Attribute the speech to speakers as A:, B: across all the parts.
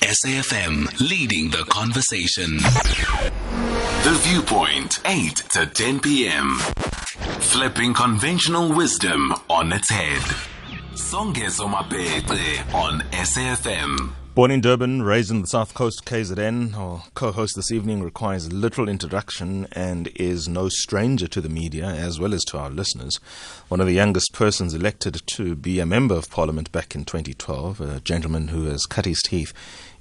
A: SAFM leading the conversation. The Viewpoint, 8 to 10 p.m. Flipping conventional wisdom on its head. Songezo Mabece on SAFM.
B: Born in Durban, raised in the South Coast, KZN, our co host this evening requires little introduction and is no stranger to the media as well as to our listeners. One of the youngest persons elected to be a member of parliament back in 2012, a gentleman who has cut his teeth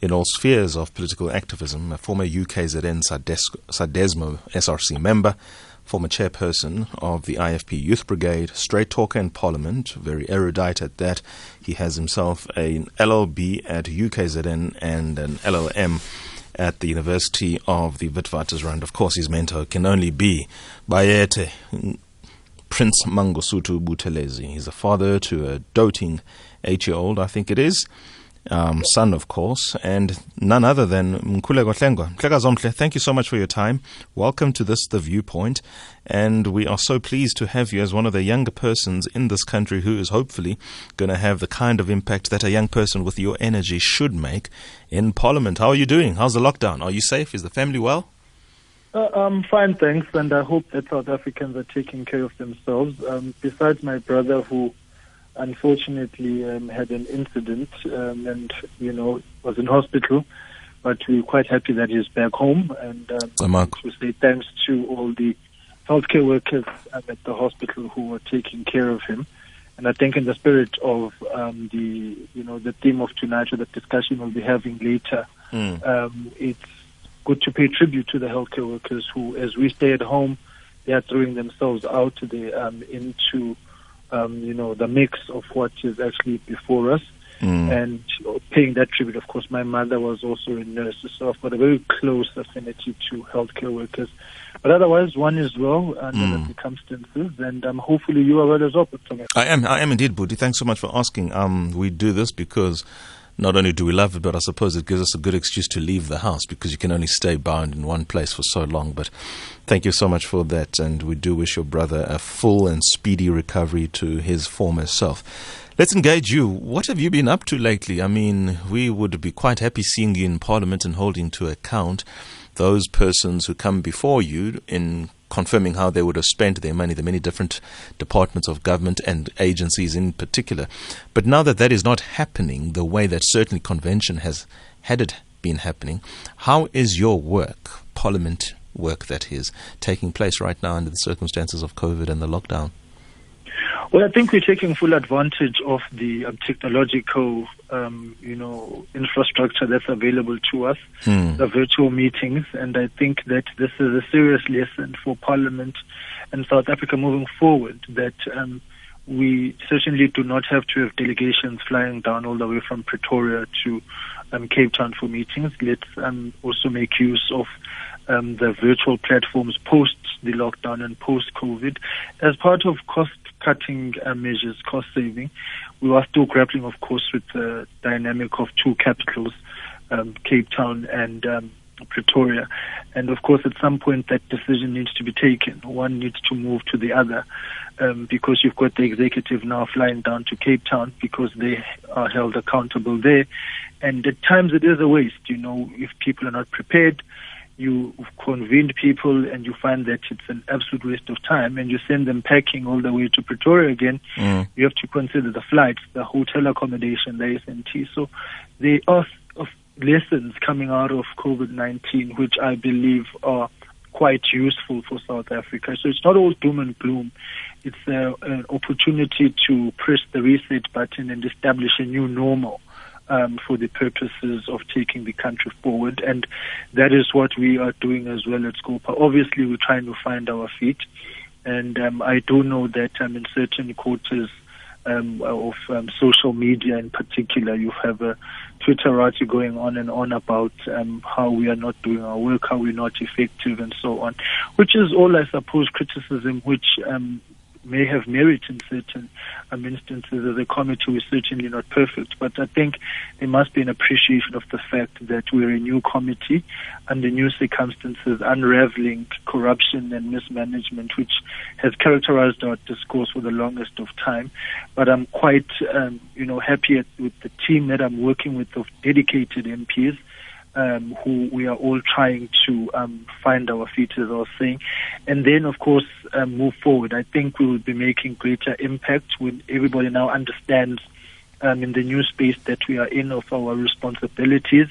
B: in all spheres of political activism, a former UKZN SADESMO SRC member former chairperson of the IFP Youth Brigade, straight talker in Parliament, very erudite at that. He has himself an LLB at UKZN and an LLM at the University of the Witwatersrand. Of course, his mentor can only be Bayete, Prince Mangosuthu Buthelezi. He's a father to a doting eight-year-old, I think it is um, son, of course, and none other than Mkhuleko Hlengwa. Mhleka thank you so much for your time. Welcome to this, The Viewpoint, and we are so pleased to have you as one of the younger persons in this country who is hopefully going to have the kind of impact that a young person with your energy should make in Parliament. How are you doing? How's the lockdown? Are you safe? Is the family well?
C: Uh, fine, thanks, and I hope that South Africans are taking care of themselves. Um, besides my brother, who unfortunately um, had an incident um, and, you know, was in hospital. But we're quite happy that he's back home. And um, to say thanks to all the healthcare workers at the hospital who were taking care of him. And I think in the spirit of um, the, you know, the theme of tonight or the discussion we'll be having later, mm. um, it's good to pay tribute to the healthcare workers who, as we stay at home, they are throwing themselves out there um, into um, you know, the mix of what is actually before us. Mm. And paying that tribute, of course, my mother was also a nurse, so I've got a very close affinity to healthcare workers. But otherwise, one is well under mm. the circumstances, and um, hopefully you are well as well.
B: I am, I am indeed, Budi. Thanks so much for asking. Um, we do this because not only do we love it, but I suppose it gives us a good excuse to leave the house because you can only stay bound in one place for so long. But thank you so much for that, and we do wish your brother a full and speedy recovery to his former self. Let's engage you. What have you been up to lately? I mean, we would be quite happy seeing you in Parliament and holding to account those persons who come before you in confirming how they would have spent their money, the many different departments of government and agencies in particular. But now that that is not happening the way that certainly convention has had it been happening, how is your work, Parliament work that is, taking place right now under the circumstances of COVID and the lockdown?
C: Well, I think we're taking full advantage of the um, technological, um, you know, infrastructure that's available to us, hmm. the virtual meetings, and I think that this is a serious lesson for Parliament and South Africa moving forward. That um, we certainly do not have to have delegations flying down all the way from Pretoria to um, Cape Town for meetings. Let's um, also make use of um, the virtual platforms post the lockdown and post COVID as part of cost cutting uh, measures, cost saving. We are still grappling, of course, with the dynamic of two capitals, um, Cape Town and um, Pretoria. And of course, at some point, that decision needs to be taken. One needs to move to the other um, because you've got the executive now flying down to Cape Town because they are held accountable there. And at times, it is a waste, you know, if people are not prepared you convened people and you find that it's an absolute waste of time and you send them packing all the way to Pretoria again, mm. you have to consider the flights, the hotel accommodation, the SNT. So there are lessons coming out of COVID-19 which I believe are quite useful for South Africa. So it's not all doom and gloom. It's a, an opportunity to press the reset button and establish a new normal um, for the purposes of taking the country forward. And that is what we are doing as well at Scopa. Obviously, we're trying to find our feet. And um, I do know that um, in certain quarters um, of um, social media in particular, you have a Twitterati going on and on about um, how we are not doing our work, how we're not effective, and so on, which is all, I suppose, criticism which um, may have merit in certain um, instances. As a committee, we're certainly not perfect, but I think there must be an appreciation of the fact that we're a new committee under new circumstances, unraveling corruption and mismanagement, which has characterized our discourse for the longest of time. But I'm quite, um, you know, happy with the team that I'm working with of dedicated MPs um, who we are all trying to um, find our feet, as I was saying, and then, of course, um, move forward. I think we will be making greater impact when everybody now understands um, in the new space that we are in of our responsibilities,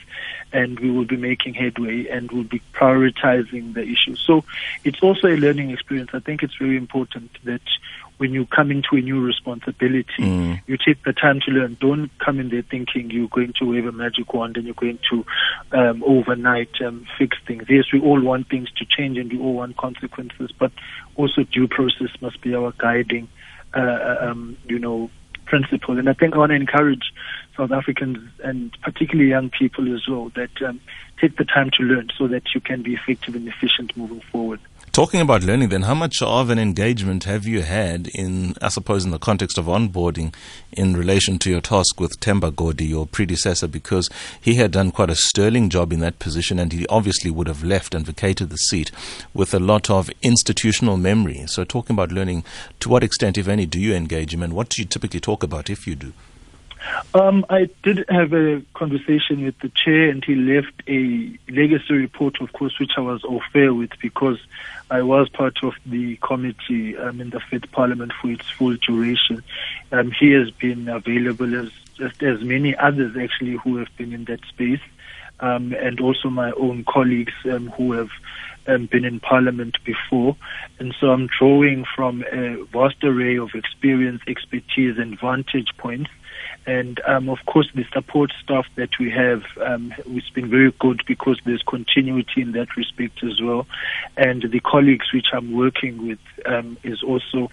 C: and we will be making headway and will be prioritizing the issue. So it's also a learning experience. I think it's very important that when you come into a new responsibility, mm. you take the time to learn. Don't come in there thinking you're going to wave a magic wand and you're going to um, overnight um, fix things. Yes, we all want things to change and we all want consequences, but also due process must be our guiding, uh, uh um, you know, principle. And I think I want to encourage South Africans and particularly young people as well that um, take the time to learn so that you can be effective and efficient moving forward.
B: Talking about learning, then, how much of an engagement have you had in, I suppose, in the context of onboarding in relation to your task with Themba Godi, your predecessor, because he had done quite a sterling job in that position and he obviously would have left and vacated the seat with a lot of institutional memory. So, talking about learning, to what extent, if any, do you engage him and what do you typically talk about if you do?
C: Um, I did have a conversation with the chair, and he left a legacy report, of course, which I was all fair with because I was part of the committee um, in the Fifth Parliament for its full duration. Um, he has been available as just as many others actually who have been in that space, um, and also my own colleagues um, who have um, been in Parliament before, and so I'm drawing from a vast array of experience, expertise, and vantage points and um, of course, the support staff that we have, um, it's been very good because there's continuity in that respect as well. And the colleagues which I'm working with um, is also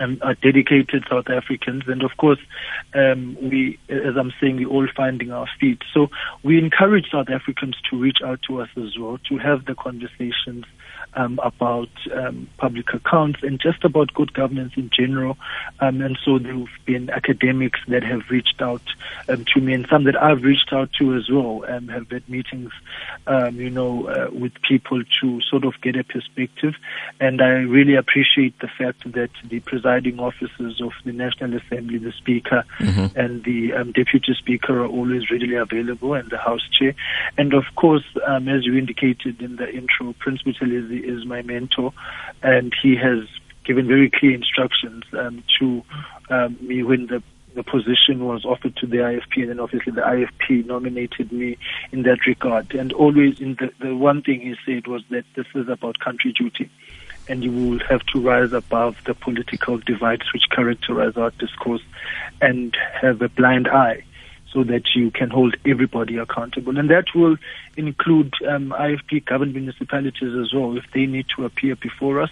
C: um, are dedicated South Africans. And of course, um, we, as I'm saying, we're all finding our feet. So we encourage South Africans to reach out to us as well, to have the conversations um, about um, public accounts and just about good governance in general. Um, and so there have been academics that have reached out um, to me and some that I've reached out to as well and have had meetings, um, you know, uh, with people to sort of get a perspective. And I really appreciate the fact that the presiding officers of the National Assembly, the Speaker mm-hmm. and the um, Deputy Speaker are always readily available and the House Chair. And of course, as you indicated in the intro, Prince Buthelezi is my mentor, and he has given very clear instructions um, to um, me when the the position was offered to the IFP, and then obviously the IFP nominated me in that regard. And always, in the, the one thing he said was that this is about country duty, and you will have to rise above the political divides which characterize our discourse, and have a blind eye so that you can hold everybody accountable. And that will include um, IFP governed municipalities as well. If they need to appear before us,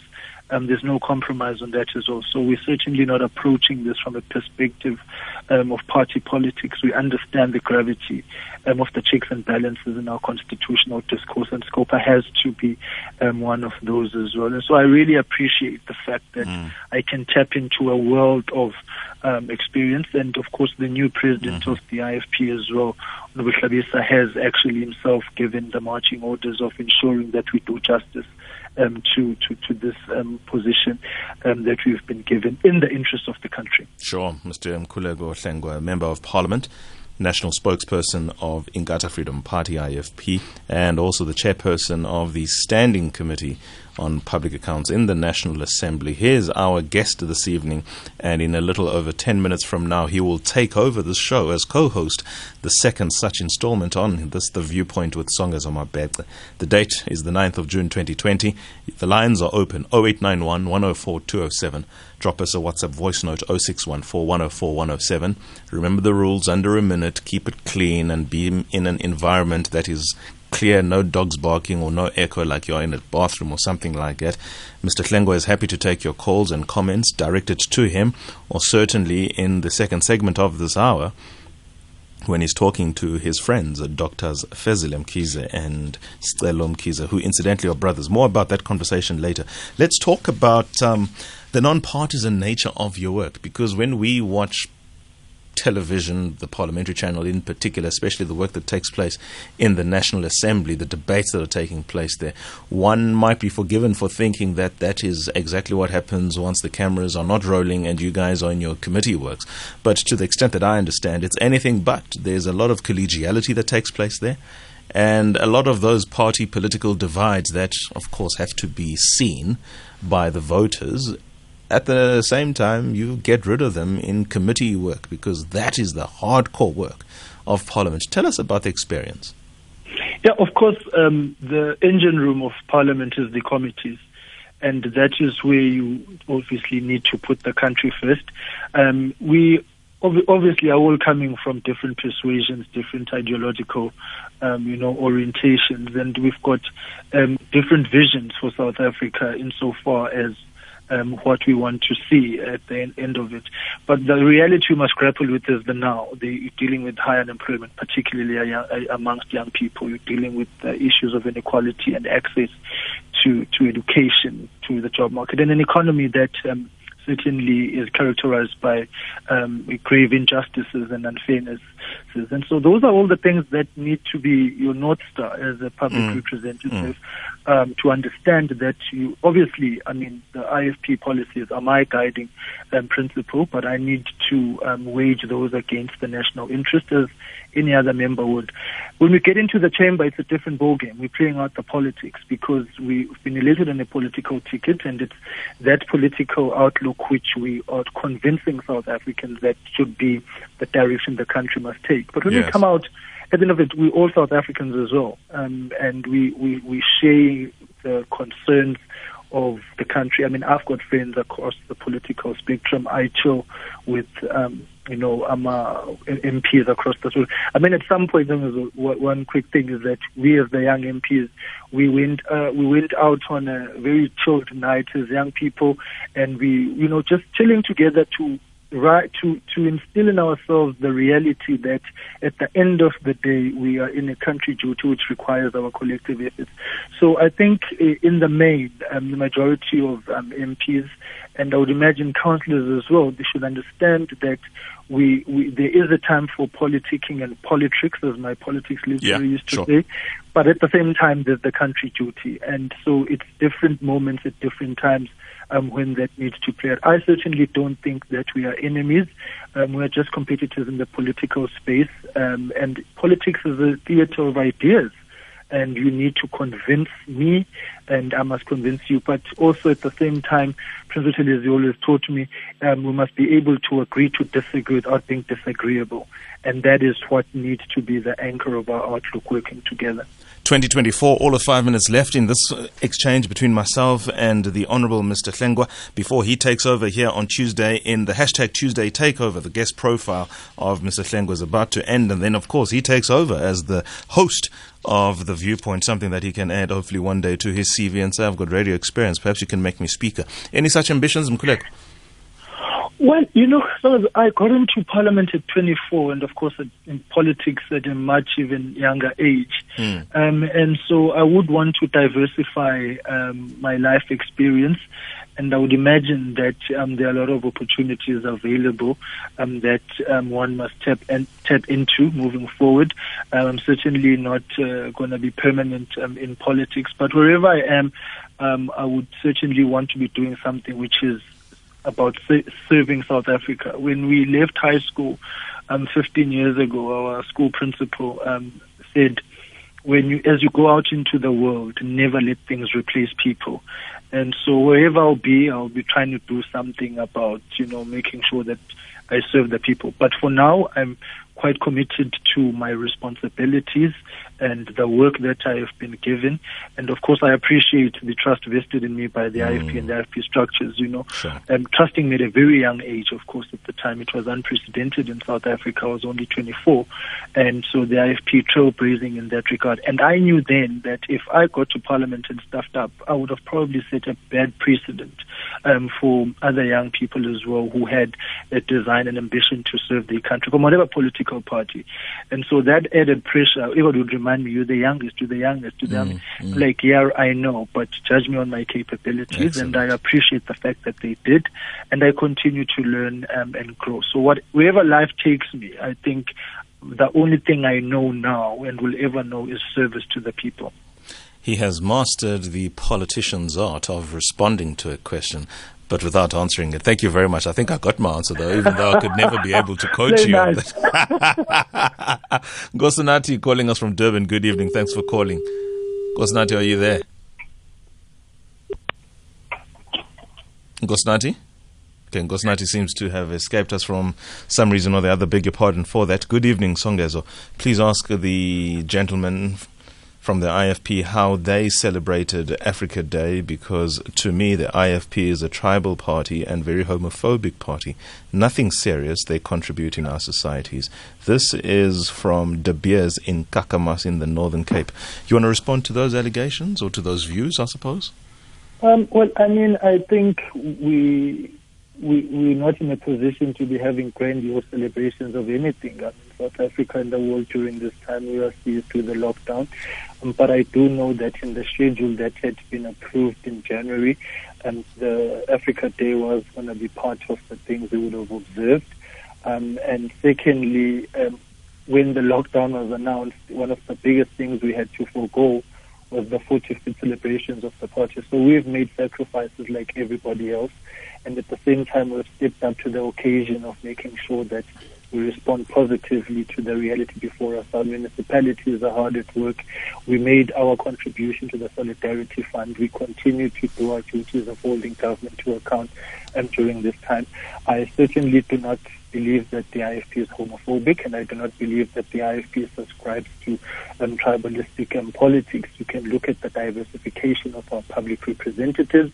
C: um, there's no compromise on that as well. So we're certainly not approaching this from a perspective um, of party politics. We understand the gravity um, of the checks and balances in our constitutional discourse, and Scopa has to be um, one of those as well. And so I really appreciate the fact that mm. I can tap into a world of um, experience, and of course the new president mm-hmm. of the IFP as well, Nobuhlabisa, has actually himself given the marching orders of ensuring that we do justice um, to, to, to this um, position um, that we've been given in the interest of the country.
B: Sure. Mr. Mkhuleko Hlengwa, Member of Parliament national spokesperson of Inkatha Freedom Party IFP and also the chairperson of the Standing Committee on Public Accounts in the National Assembly. Here's our guest this evening, and in a little over 10 minutes from now, he will take over the show as co host, the second such installment on this The Viewpoint with Songezo Mabece. The date is the 9th of June 2020. The lines are open 0891 104 207 drop us a WhatsApp voice note 0614 104 107. Remember the rules under a minute, keep it clean, and be in an environment that is clear, no dogs barking or no echo like you're in a bathroom or something like that. Mr. Hlengwa is happy to take your calls and comments directed to him, or certainly in the second segment of this hour when he's talking to his friends, Doctors Fezile Mkhize and Sicelo Mkhize, who incidentally are brothers. More about that conversation later. Let's talk about um, the non-partisan nature of your work, because when we watch television, the parliamentary channel in particular, especially the work that takes place in the National Assembly, the debates that are taking place there, one might be forgiven for thinking that that is exactly what happens once the cameras are not rolling and you guys are in your committee works. But to the extent that I understand, it's anything but. There's a lot of collegiality that takes place there. And a lot of those party political divides that, of course, have to be seen by the voters at the same time, you get rid of them in committee work because that is the hardcore work of Parliament. Tell us about the experience.
C: Yeah, of course, um, the engine room of Parliament is the committees. And that is where you obviously need to put the country first. Um, we obviously are all coming from different persuasions, different ideological, um, you know, orientations, and we've got um, different visions for South Africa insofar as um, what we want to see at the end of it. But the reality we must grapple with is the now. The, you're dealing with high unemployment, particularly amongst young people. You're dealing with uh, issues of inequality and access to, to education, to the job market, and an economy that um, certainly is characterized by um, grave injustices and unfairnesses. And so those are all the things that need to be your North Star as a public mm. representative mm. Um, to understand that you, obviously, I mean, the IFP policies are my guiding um, principle, but I need to um, wage those against the national interest as any other member would. When we get into the chamber, it's a different ballgame. We're playing out the politics because we've been elected on a political ticket, and it's that political outlook which we are convincing South Africans that should be the direction the country must take. But when yes. we come out, at the end of it, we're all South Africans as well, um, and we, we, we share the concerns of the country. I mean, I've got friends across the political spectrum. I chill with, um, you know, I'm uh, MPs across the world. I mean, at some point, one quick thing is that we, as the young MPs, we went uh, we went out on a very chilled night as young people, and we, you know, just chilling together to right to to instill in ourselves the reality that at the end of the day we are in a country duty which requires our collective efforts. So I think in the main, um, the majority of um, MPs and I would imagine councillors as well, they should understand that we, we there is a time for politicking and politics, as my politics lecturer yeah, used to sure. say. But at the same time, there's the country duty, and so it's different moments at different times um, when that needs to play out. I certainly don't think that we are enemies. Um, we are just competitors in the political space, um, and politics is a theater of ideas and you need to convince me and I must convince you. But also at the same time, Prince Buthelezi always taught me um, we must be able to agree to disagree without being disagreeable. And that is what needs to be the anchor of our outlook working together.
B: 2024, all of five minutes left in this exchange between myself and the Honorable Mr. Hlengwa before he takes over here on Tuesday in the hashtag Tuesday Takeover. The guest profile of Mr. Hlengwa is about to end, and then, of course, he takes over as the host of the viewpoint, something that he can add hopefully one day to his CV and say, I've got radio experience. Perhaps you can make me speaker. Any such ambitions, Mkhuleko?
C: Well, you know, I got into parliament at 24, and of course, in politics at a much even younger age. Mm. Um, and so I would want to diversify um, my life experience. And I would imagine that um, there are a lot of opportunities available um, that um, one must tap and tap into moving forward. Um, I'm certainly not uh, going to be permanent um, in politics, but wherever I am, um, I would certainly want to be doing something which is about serving South Africa. When we left high school um, 15 years ago, our school principal um, said, when you, as you go out into the world, never let things replace people. And so wherever I'll be, I'll be trying to do something about, you know, making sure that I serve the people. But for now, I'm quite committed to my responsibilities and the work that I have been given. And of course, I appreciate the trust vested in me by the mm. IFP and the IFP structures, you know. Sure. Um, trusting me at a very young age, of course, at the time it was unprecedented in South Africa. I was only 24. And so the IFP trailblazing in that regard. And I knew then that if I got to parliament and stuffed up, I would have probably set a bad precedent um, for other young people as well who had a design and ambition to serve the country from whatever political political party. And so that added pressure, everyone would remind me, you're the youngest, you're the youngest, you're the mm, youngest. Mm. Like, yeah, I know, but judge me on my capabilities. Excellent. And I appreciate the fact that they did. And I continue to learn um, and grow. So what, wherever life takes me, I think the only thing I know now and will ever know is service to the people.
B: He has mastered the politician's art of responding to a question but without answering it. Thank you very much. I think I got my answer though, even though I could never be able to coach you nice. Gosanati calling us from Durban. Good evening. Thanks for calling. Gosanati, are you there? Gosanati? Okay, Gosnati seems to have escaped us from some reason or the other. Beg your pardon for that. Good evening, Songezo. Please ask the gentleman from the IFP how they celebrated Africa Day because to me the IFP is a tribal party and very homophobic party. Nothing serious they contribute in our societies. This is from De Beers in Kakamas in the Northern Cape. You want to respond to those allegations or to those views, I suppose?
C: Um, well, I mean, I think we we, we're not in a position to be having grandiose celebrations of anything. I mean, South Africa and the world during this time we are seized with the lockdown. Um, but I do know that in the schedule that had been approved in January, um, the Africa Day was going to be part of the things we would have observed. Um, and secondly, um, when the lockdown was announced, one of the biggest things we had to forego was the 45th celebrations of the party. So we've made sacrifices like everybody else and at the same time we've stepped up to the occasion of making sure that we respond positively to the reality before us. Our municipalities are hard at work. We made our contribution to the Solidarity Fund. We continue to do our duties of holding government to account um, during this time. I certainly do not believe that the IFP is homophobic, and I do not believe that the IFP subscribes to um, tribalistic um, politics. You can look at the diversification of our public representatives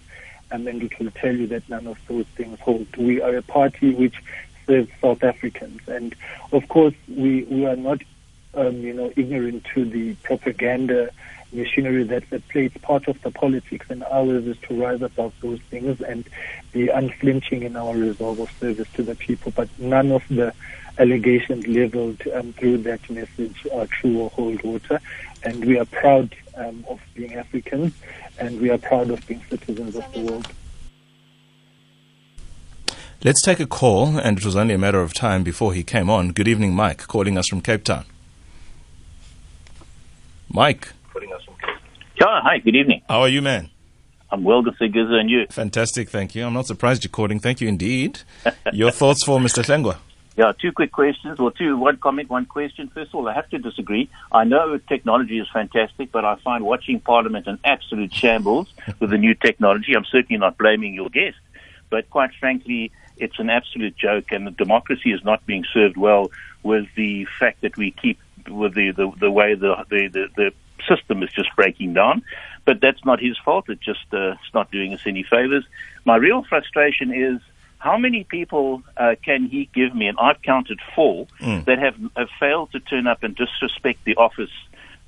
C: and then it will tell you that none of those things hold. We are a party which serves South Africans, and of course, we we are not, um, you know, ignorant to the propaganda machinery that's at play. It's part of the politics, and ours is to rise above those things and be unflinching in our resolve of service to the people. But none of the allegations leveled um, through that message are true or hold water, and we are proud um, of being Africans and we are proud of being citizens of the world.
B: Let's take a call, and it was only a matter of time before he came on. Good evening, Mike, calling us from Cape Town. Mike.
D: Calling us from Cape Town. Yeah, hi, good evening.
B: How are you, man?
D: I'm well, good Giza, and you?
B: Fantastic, thank you. I'm not surprised you're calling. Thank you indeed. Your thoughts for Mr. Hlengwa?
D: Yeah, two quick questions, or two, one comment, one question. First of all, I have to disagree. I know technology is fantastic, but I find watching Parliament an absolute shambles with the new technology. I'm certainly not blaming your guest, but quite frankly, it's an absolute joke, and the democracy is not being served well with the fact that we keep with the the, the way the, the the the system is just breaking down. But that's not his fault. It just uh, it's not doing us any favors. My real frustration is how many people uh, can he give me? And I've counted four mm. that have, have, failed to turn up and disrespect the office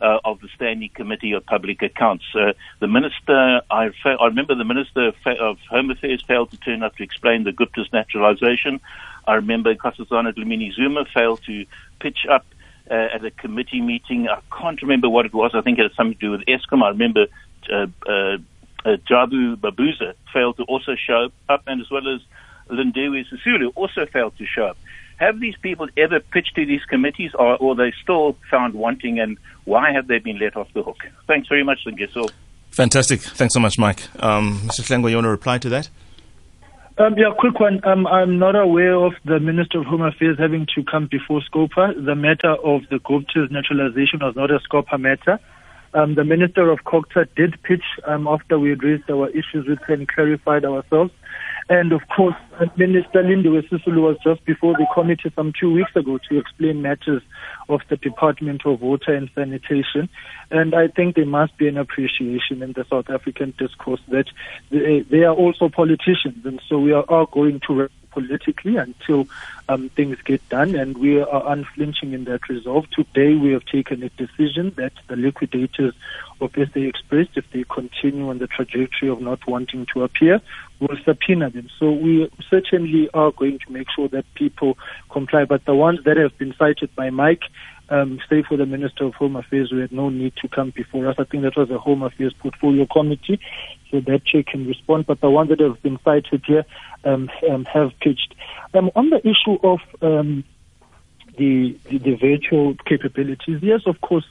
D: uh, of the Standing Committee of Public Accounts. Uh, the minister, I, fa- I, remember the minister of Home Affairs failed to turn up to explain the Gupta's naturalization. I remember Nkosazana Dlamini Zuma failed to pitch up uh, at a committee meeting. I can't remember what it was. I think it had something to do with Eskom. I remember uh, uh, uh, Jabu Mabuza failed to also show up, and as well as Lindiwe Sisulu also failed to show up. Have these people ever pitched to these committees, or, or are they still found wanting, and why have they been let off the hook? Thanks very much, Lingiso.
B: Fantastic. Thanks so much, Mike. Um, Mr. Hlengwa, you want to reply to that?
C: Um, yeah, quick one. Um, I'm not aware of the Minister of Home Affairs having to come before SCOPA. The matter of the Gupta's naturalization was not a SCOPA matter. Um, the Minister of COGTA did pitch um, after we had raised our issues with her and clarified ourselves. And of course, Minister Lindiwe Sisulu was just before the committee some two weeks ago to explain matters of the Department of Water and Sanitation. And I think there must be an appreciation in the South African discourse that they, they are also politicians. And so we are all going to work politically until um, things get done, and we are unflinching in that resolve. Today, we have taken a decision that the liquidators of SA Express, if they continue on the trajectory of not wanting to appear, will subpoena them. So we certainly are going to make sure that people comply. But the ones that have been cited by Mike, um, for the Minister of Home Affairs, we had no need to come before us. I think that was a Home Affairs Portfolio Committee, so that chair can respond. But the ones that have been cited here um, um, have pitched. Um, on the issue of um, the, the, the virtual capabilities, yes, of course,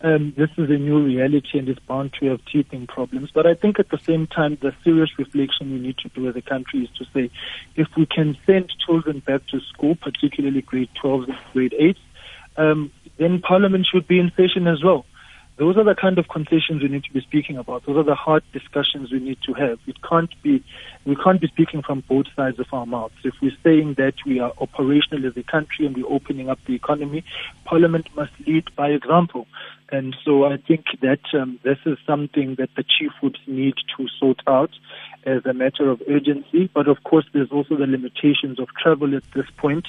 C: um, this is a new reality and it's bound to have teething problems. But I think at the same time, the serious reflection we need to do as a country is to say, if we can send children back to school, particularly grade 12 and grade 8, um, then Parliament should be in session as well. Those are the kind of concessions we need to be speaking about. Those are the hard discussions we need to have. It can't be, we can't be speaking from both sides of our mouths. If we're saying that we are operational as a country and we're opening up the economy, Parliament must lead by example. And so I think that um, this is something that the chief would need to sort out as a matter of urgency. But of course, there's also the limitations of travel at this point.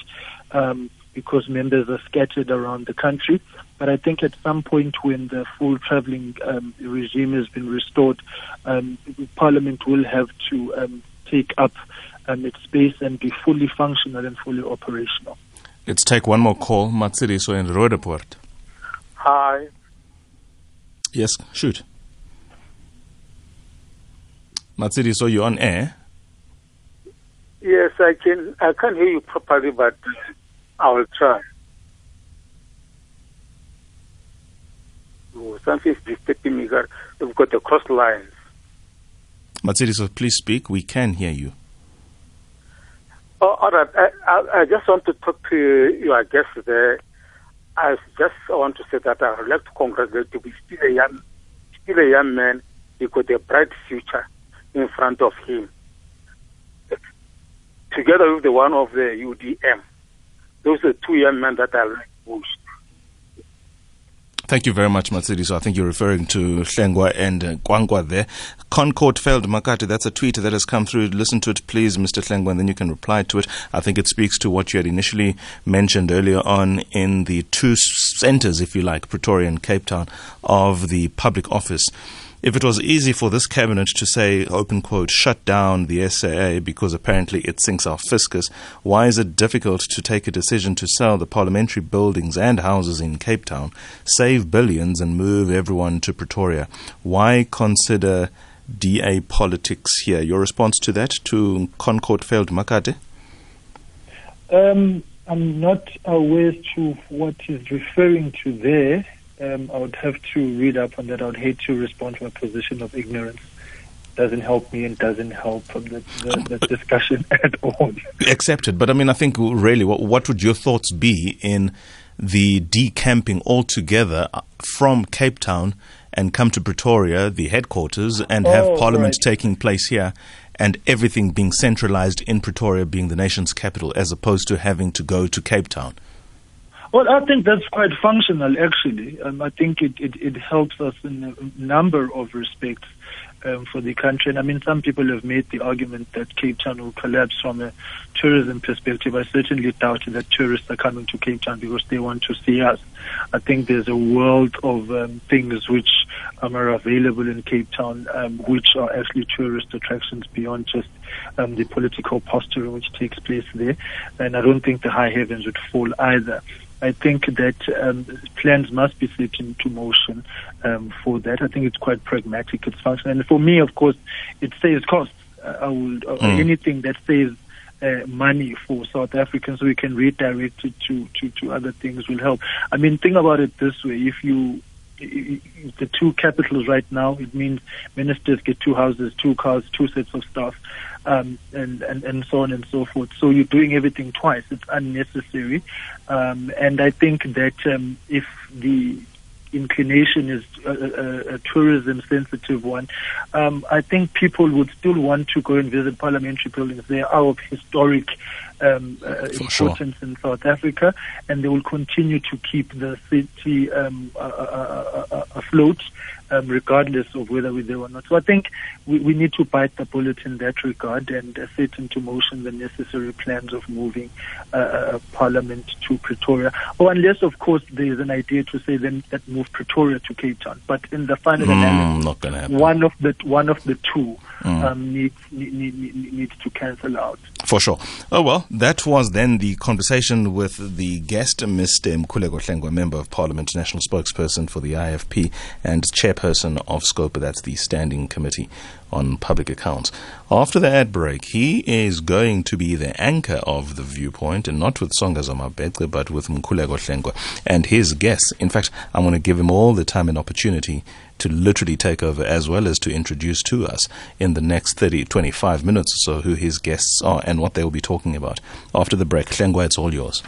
C: Um, because members are scattered around the country. But I think at some point when the full travelling um, regime has been restored, um, Parliament will have to um, take up um, its space and be fully functional and fully operational.
B: Let's take one more call. so in Roodepoort.
E: Hi.
B: Yes, shoot. so you're on air.
E: Yes, I can. I can't hear you properly, but I will try. Oh, something's disturbing me. We've got the cross lines.
B: Matsiri, so please speak. We can hear you.
E: Oh, all right. I, I, I just want to talk to your guest there. I just want to say that I would like to congratulate you. He's still a young, still a young man. He got a bright future in front of him. Together with the one of the UDM. Those are two young men that are most.
B: Thank you very much, Matsidi. So I think you're referring to Hlengwa and uh, there. Concord failed Makati. That's a tweet that has come through. Listen to it, please, Mr. Hlengwa, and then you can reply to it. I think it speaks to what you had initially mentioned earlier on in the two centers, if you like, Pretoria and Cape Town, of the public office. If it was easy for this cabinet to say, open quote, shut down the SAA because apparently it sinks our fiscus, why is it difficult to take a decision to sell the parliamentary buildings and houses in Cape Town, save billions, and move everyone to Pretoria? Why consider DA politics here? Your response to that, to Concord failed Makate?
C: Um, I'm not aware to what he's referring to there um, I would have to read up on that. I would hate to respond to a position of ignorance. Doesn't help me and doesn't help the, the, the discussion at all.
B: Accepted, but I mean, I think really, what, what would your thoughts be in the decamping altogether uh, from Cape Town and come to Pretoria, the headquarters, and have oh, Parliament right. taking place here, and everything being centralized in Pretoria, being the nation's capital, as opposed to having to go to Cape Town?
C: Well, I think that's quite functional, actually. Um, I think it, it, it, helps us in a number of respects um, for the country. And I mean, some people have made the argument that Cape Town will collapse from a tourism perspective. I certainly doubt that tourists are coming to Cape Town because they want to see us. I think there's a world of um, things which are available in Cape Town, um, which are actually tourist attractions beyond just um, the political posturing which takes place there. And I don't think the high heavens would fall either. I think that um, plans must be set into motion um, for that. I think it's quite pragmatic, it's functional. And for me, of course, it saves costs. Uh, I would, uh, mm. Anything that saves uh, money for South Africans so we can redirect it to, to, to other things will help. I mean, think about it this way. If you the two capitals right now, it means ministers get two houses, two cars, two sets of staff, um, and, and, and so on and so forth. So you're doing everything twice. It's unnecessary. Um, and I think that um, if the inclination is a, a, a tourism sensitive one, um, I think people would still want to go and visit parliamentary buildings. They are of historic um, uh, importance sure. in South Africa, and they will continue to keep the city um, uh, uh, uh, uh afloat um, regardless of whether we're there or not. So I think we, we need to bite the bullet in that regard and uh, set into motion the necessary plans of moving uh, uh Parliament to Pretoria. Or unless, of course, there is an idea to say then that move Pretoria to Cape Town. But in the final mm,
B: analysis,
C: one of the one of the two mm. um, needs, need, need, needs to cancel out.
B: For sure. Oh, well, that was then the conversation with the guest, Mr. Hlengwa, Member of Parliament, National Spokesperson for the IFP, and Chairperson of SCOPA, that's the Standing Committee on Public Accounts. After the ad break, he is going to be the anchor of the viewpoint, and not with Songezo Mabece, but with Mkhuleko Hlengwa and his guests. In fact, I'm going to give him all the time and opportunity to literally take over as well as to introduce to us in the next 30, 25 minutes or so who his guests are and what they will be talking about. After the break, Hlengwa, it's all yours.